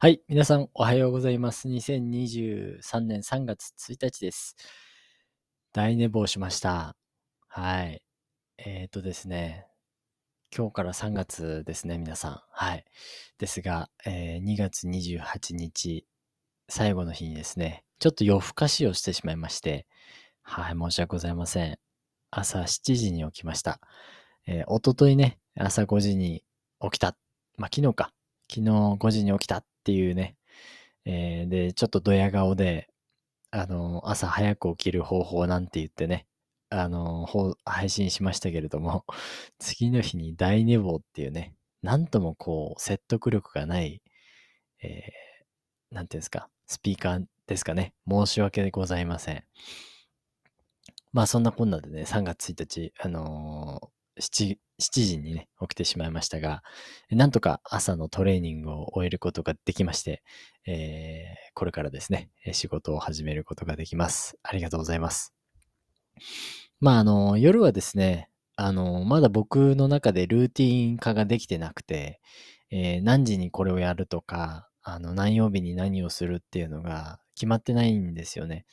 はい。皆さん、おはようございます。2023年3月1日です。大寝坊しました。はい。えっ、とですね。今日から3月ですね、皆さん。はい。ですが、えー2月28日、最後の日にですね、ちょっと夜更かしをしてしまいまして、はい、申し訳ございません。朝7時に起きました。えー、おとといね、朝5時に起きた。まあ、昨日か。昨日5時に起きたっていうね。えーで、ちょっとドヤ顔で、あの、朝早く起きる方法なんて言ってね、あの、配信しましたけれども、次の日に大寝坊っていうね、なんともこう、説得力がない、えーなんていうんですか、スピーカーですかね。申し訳ございません。まあそんなこんなでね、3月1日、あの 7, 7時にね、起きてしまいましたが、なんとか朝のトレーニングを終えることができまして、えーこれからですね、仕事を始めることができます。ありがとうございます。まああの、夜はですね、あの、まだ僕の中でルーティン化ができてなくて、えー何時にこれをやるとか、あの、何曜日に何をするっていうのが決まってないんですよね。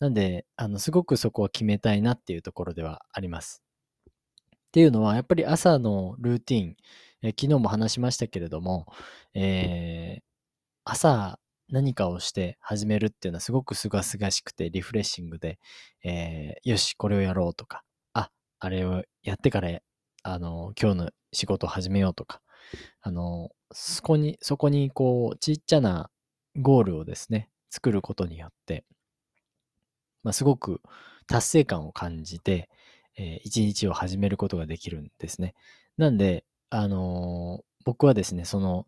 なんで、あの、すごくそこは決めたいなっていうところではあります。っていうのは、やっぱり朝のルーティン、えー昨日も話しましたけれども、えー朝何かをして始めるっていうのはすごく清々しくてリフレッシングで、えーよし、これをやろうとか、あ、あれをやってから、あの、今日の仕事を始めようとか、あの、そこに、そこにこう、ちっちゃなゴールをですね、作ることによって、まあ、すごく達成感を感じて、えー一日を始めることができるんですね。なんで、あのー僕はですね、その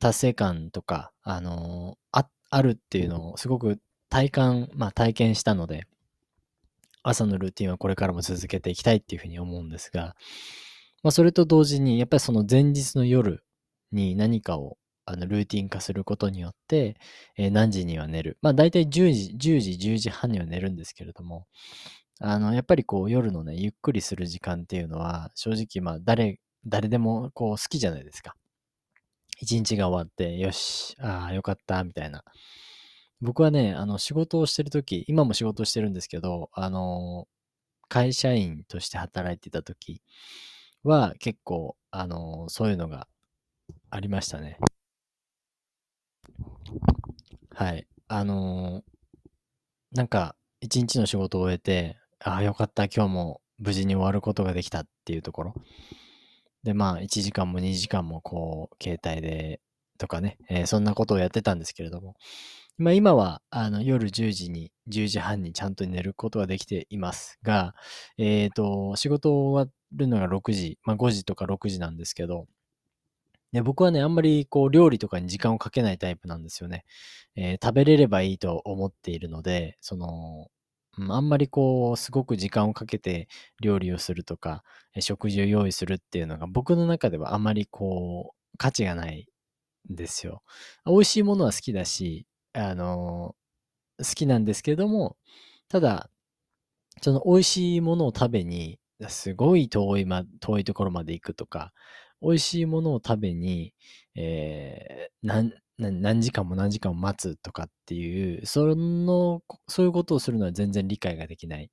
達成感とか、あのーあ、あるっていうのをすごく体感、まあ体験したので、朝のルーティンはこれからも続けていきたいっていうふうに思うんですが、まあそれと同時に、やっぱりその前日の夜に何かをあのルーティン化することによって、えー何時には寝る。まあ大体10時、10時、10時半には寝るんですけれども、あの、やっぱりこう夜のね、ゆっくりする時間っていうのは、正直まあ誰、誰でもこう好きじゃないですか。一日が終わって、よし、ああ、よかった、みたいな。僕はね、あの、仕事をしてるとき、今も仕事してるんですけど、あの、会社員として働いてたときは、結構、あの、そういうのがありましたね。はい。あの、なんか、一日の仕事を終えて、ああ、よかった、今日も無事に終わることができたっていうところ。で、まあ、1時間も2時間もこう、携帯で、とかね、えーそんなことをやってたんですけれども、まあ今は、あの、夜10時に、10時半にちゃんと寝ることができていますが、えっ、と、仕事終わるのが6時、まあ5時とか6時なんですけど、僕はね、あんまりこう、料理とかに時間をかけないタイプなんですよね。えー食べれればいいと思っているので、その、あんまりこう、すごく時間をかけて料理をするとか、食事を用意するっていうのが僕の中ではあまりこう、価値がないんですよ。美味しいものは好きだし、あの好きなんですけれども、ただ、その美味しいものを食べに、すごい遠いま、遠いところまで行くとか、美味しいものを食べに、えー何、時間も何時間も待つとかっていう、その、そういうことをするのは全然理解ができない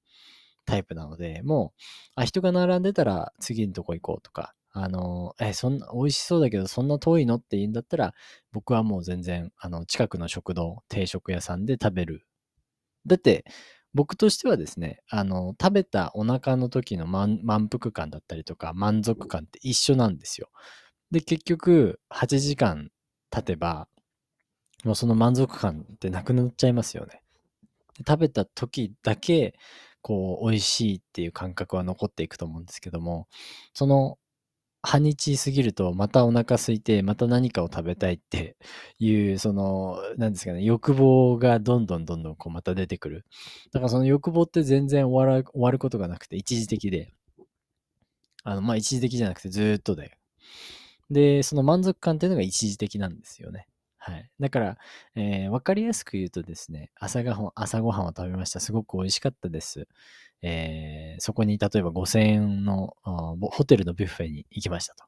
タイプなので、もう、あ、人が並んでたら次のとこ行こうとか、あの、え、そんな、美味しそうだけどそんな遠いのって言うんだったら、僕はもう全然、あの、近くの食堂、定食屋さんで食べる。だって、僕としてはですね、あの、食べたお腹の時の満満腹感だったりとか、満足感って一緒なんですよ。で、結局、8時間経てば、もうその満足感ってなくなっちゃいますよね。食べた時だけ、こう、美味しいっていう感覚は残っていくと思うんですけども、その、半日過ぎると、またお腹空いて、また何かを食べたいっていう、その、なんですかね、欲望がどんどんどんどんこうまた出てくる。だからその欲望って全然終わら終わることがなくて、一時的で、あの、まあ一時的じゃなくてずっとで。で、その満足感っていうのが一時的なんですよね。はい。だから、えーわかりやすく言うとですね、朝ごはん、朝ごはんを食べました。すごく美味しかったです。えーそこに例えば5000円のホテルのビュッフェに行きましたと。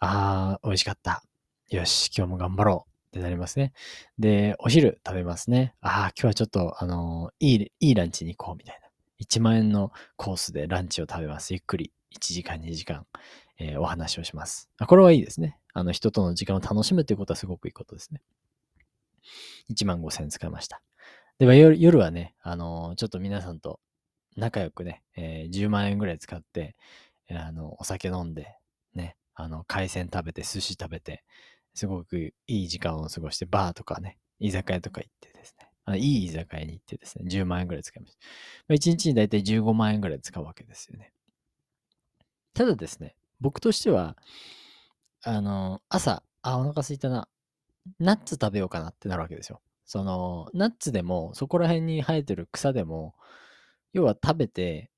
あー、美味しかった。よし、今日も頑張ろう。っってなりますね。で、お昼食べますね。ああ、今日はちょっと、あのーいい、いいランチに行こうみたいな。1万円のコースでランチを食べます。ゆっくり。1時間、2時間、えーお話をします。これはいいですね。あの、人との時間を楽しむということはすごくいいことですね。1万5千円使いました。では夜夜はね、あのーちょっと皆さんと仲良くね、えー10万円ぐらい使って、えーあの、お酒飲んで、ね、あの、海鮮食べて、寿司食べて、すごくいい時間を過ごして、バーとかね、居酒屋とか行ってですね、あいい居酒屋に行ってですね、10万円ぐらい使いました。まあ、1日にだいたい15万円ぐらい使うわけですよね。ただですね、僕としては、あの、朝、あ、お腹空いたな、ナッツ食べようかなってなるわけですよ。その、ナッツでも、そこら辺に生えてる草でも、要は食べて、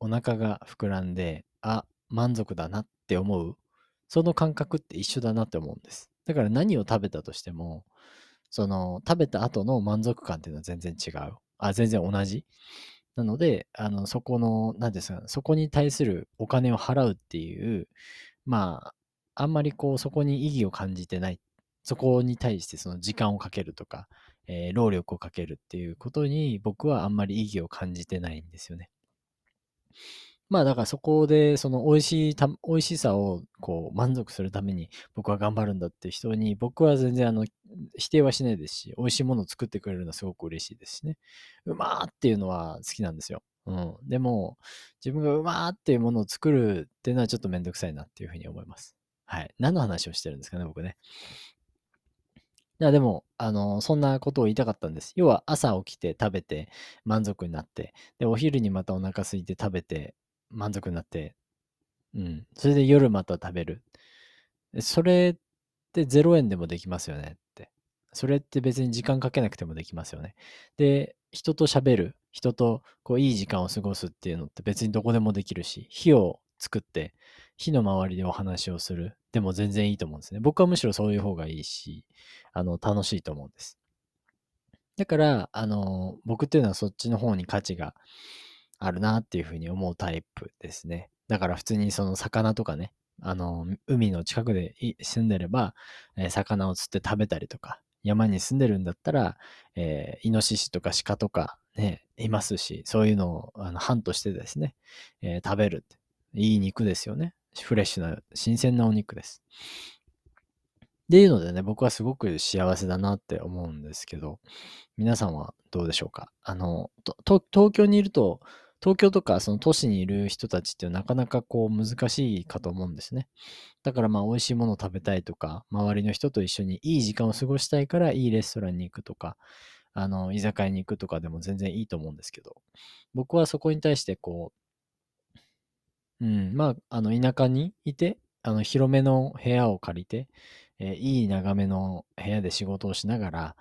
お腹が膨らんで、あ、満足だなって思う、その感覚って一緒だなって思うんです。だから何を食べたとしても、その、食べた後の満足感っていうのは全然違う。あ、全然同じ。なので、あの、そこの、何ですか、そこに対するお金を払うっていう、まあ、あんまりこう、そこに意義を感じてない。そこに対してその時間をかけるとか、えー労力をかけるっていうことに僕はあんまり意義を感じてないんですよね。まあだからそこでその美味しいた、美味しさをこう満足するために僕は頑張るんだって人に僕は全然あの否定はしないですし、美味しいものを作ってくれるのはすごく嬉しいですしね。うまーっていうのは好きなんですよ。うん。でも自分がうまーっていうものを作るっていうのはちょっとめんどくさいなっていうふうに思います。はい。何の話をしてるんですかね、僕ね。いや、でも、あの、そんなことを言いたかったんです。要は朝起きて食べて満足になって、で、お昼にまたお腹空いて食べて満足になって、うん。それで夜また食べる。それって0円でもできますよねって。それって別に時間かけなくてもできますよね。で、人と喋る、人とこういい時間を過ごすっていうのって別にどこでもできるし、火を作って、火の周りでお話をする。でも全然いいと思うんですね。僕はむしろそういう方がいいし、あの、楽しいと思うんです。だから、あの、僕っていうのはそっちの方に価値があるなっていうふうに思うタイプですね。だから普通にその魚とかね、あの、海の近くで住んでれば、えー魚を釣って食べたりとか、山に住んでるんだったら、えーイノシシとか鹿とかね、いますし、そういうのをあのハントしてですね、えー食べるって。いい肉ですよね。フレッシュな、新鮮なお肉です。っていうのでね、僕はすごく幸せだなって思うんですけど、皆さんはどうでしょうか？あの、東京にいると、東京とかその都市にいる人たちってなかなかこう難しいかと思うんですね。だからまあ美味しいもの食べたいとか、周りの人と一緒にいい時間を過ごしたいからいいレストランに行くとか、あの、居酒屋に行くとかでも全然いいと思うんですけど、僕はそこに対してこう、うん、まあ、あの、田舎にいて、あの、広めの部屋を借りて、えいい眺めの部屋で仕事をしながら、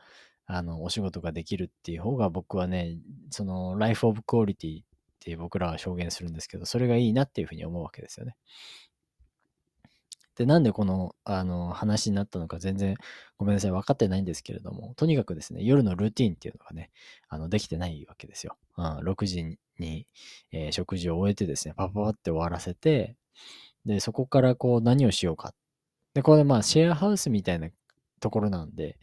あの、お仕事ができるっていう方が僕はね、その、ライフオブクオリティって僕らは表現するんですけど、それがいいなっていうふうに思うわけですよね。で、なんでこの、あの、話になったのか全然ごめんなさい、分かってないんですけれども、とにかくですね、夜のルーティンっていうのがね、あの、できてないわけですよ。うん、6時に、えー食事を終えてですね、パパパって終わらせて、で、そこからこう何をしようか。で、これまあシェアハウスみたいなところなんで、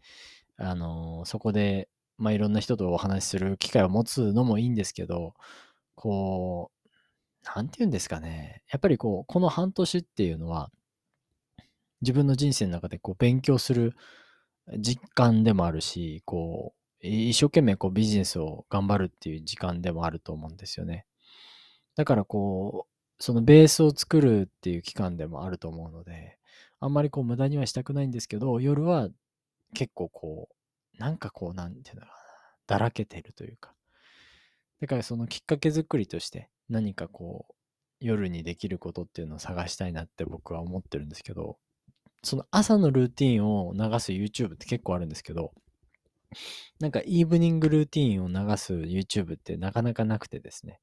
あのーそこで、まあいろんな人とお話しする機会を持つのもいいんですけど、こう、なんて言うんですかね。やっぱりこう、この半年っていうのは、自分の人生の中でこう勉強する実感でもあるし、こう、一生懸命こうビジネスを頑張るっていう時間でもあると思うんですよね。だからこう、そのベースを作るっていう期間でもあると思うので、あんまりこう無駄にはしたくないんですけど、夜は結構こう、なんかこう、なんていうのかな、だらけてるというか。だからそのきっかけ作りとして何かこう、夜にできることっていうのを探したいなって僕は思ってるんですけど、その朝のルーティンを流す YouTube って結構あるんですけど、なんかイーブニングルーティンを流す YouTube ってなかなかなくてですね、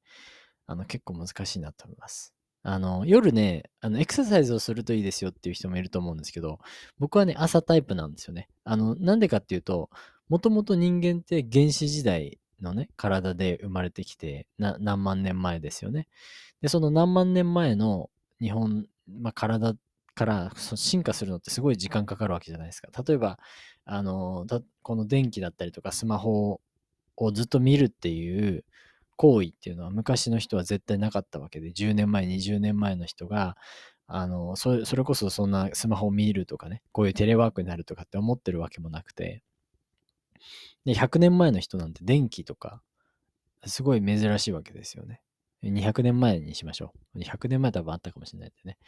あの結構難しいなと思います。あの、夜ね、あの、エクササイズをするといいですよっていう人もいると思うんですけど、僕はね、朝タイプなんですよね。あの、なんでかっていうと、もともと人間って原始時代のね、体で生まれてきて、何万年前ですよね。で、その何万年前の日本、まあ、体から進化するのってすごい時間かかるわけじゃないですか。例えば、あの、この電気だったりとかスマホをずっと見るっていう行為っていうのは昔の人は絶対なかったわけで、10年前、20年前の人が、あの、そそれこそそんなスマホを見るとかね、こういうテレワークになるとかって思ってるわけもなくて、で、100年前の人なんて電気とか、すごい珍しいわけですよね。200年前にしましょう。200年前多分あったかもしれないんでね。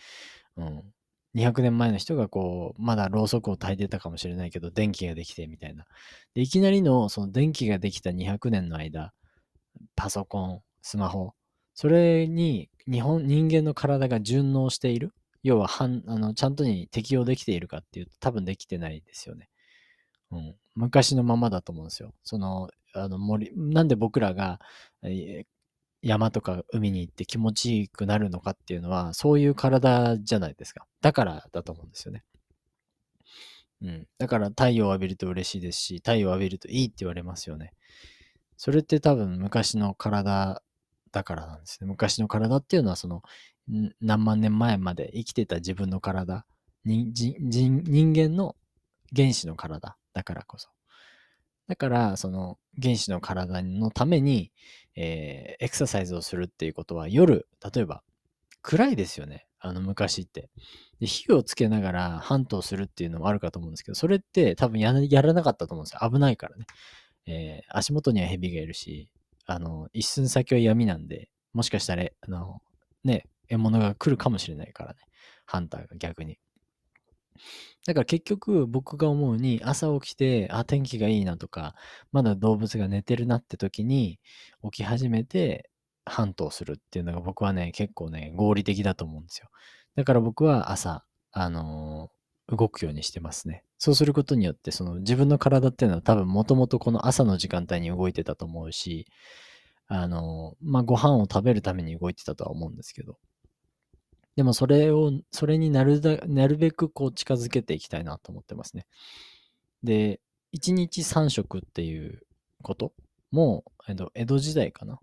うん。200年前の人がこう、まだろうそくを焚いてたかもしれないけど、電気ができてみたいな。で、いきなりのその電気ができた200年の間、パソコン、スマホ、それに日本、人間の体が順応している要は、あの、ちゃんとに適応できているかっていうと多分できてないですよね。うん。昔のままだと思うんですよ。その、あの森、なんで僕らが、山とか海に行って気持ちいいくなるのかっていうのは、そういう体じゃないですか。だからだと思うんですよね。うん。だから太陽を浴びると嬉しいですし、太陽を浴びるといいって言われますよね。それって多分昔の体だからなんですね。昔の体っていうのはその何万年前まで生きてた自分の体、人間の原始の体だからこそ。だから、その原始の体のために、えー、エクササイズをするっていうことは夜、例えば暗いですよね。あの昔って。で火をつけながらハントをするっていうのもあるかと思うんですけど、それって多分やらなかったと思うんですよ。危ないからね。えー、足元には蛇がいるし、あの、一寸先は闇なんで、もしかしたら、あの、ね、獲物が来るかもしれないからね。ハンターが逆に。だから結局僕が思うに朝起きて、あ、天気がいいなとか、まだ動物が寝てるなって時に起き始めてハントをするっていうのが僕はね、結構ね、合理的だと思うんですよ。だから僕は朝、あのー、動くようにしてますね。そうすることによって、その自分の体っていうのは多分もともとこの朝の時間帯に動いてたと思うし、あのー、まあ、ご飯を食べるために動いてたとは思うんですけど、でもそれを、それになるだ、なるべくこう近づけていきたいなと思ってますね。で、1日3食っていうことも、えっと、江戸時代かな。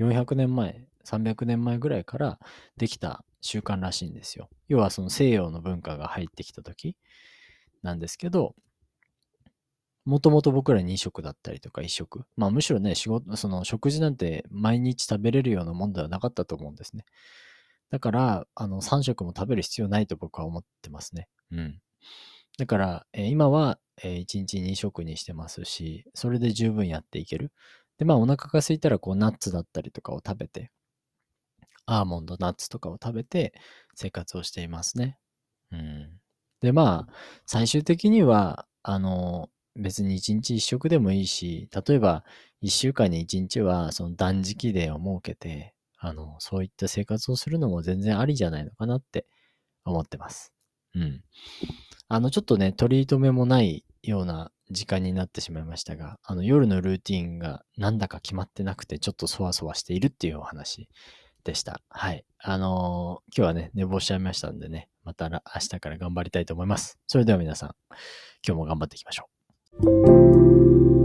400年前、300年前ぐらいからできた習慣らしいんですよ。要はその西洋の文化が入ってきた時なんですけど、もともと僕ら2食だったりとか1食。まあむしろね、仕事、その食事なんて毎日食べれるようなもんではなかったと思うんですね。だから、あの、3食も食べる必要ないと僕は思ってますね。うん。だから、えー、今は、えー、1日2食にしてますし、それで十分やっていける。で、まあ、お腹が空いたら、こう、ナッツだったりとかを食べて、アーモンド、ナッツとかを食べて生活をしていますね。うん。で、まあ、最終的には、あの、別に1日1食でもいいし、例えば1週間に1日はその断食デーを設けて、あの、そういった生活をするのも全然ありじゃないのかなって思ってます。うん。あの、ちょっとね、取り留めもないような時間になってしまいましたが、あの、夜のルーティンがなんだか決まってなくて、ちょっとそわそわしているっていうお話でした。はい。あのー、今日はね、寝坊しちゃいましたんでね、また明日から頑張りたいと思います。それでは皆さん、今日も頑張っていきましょう。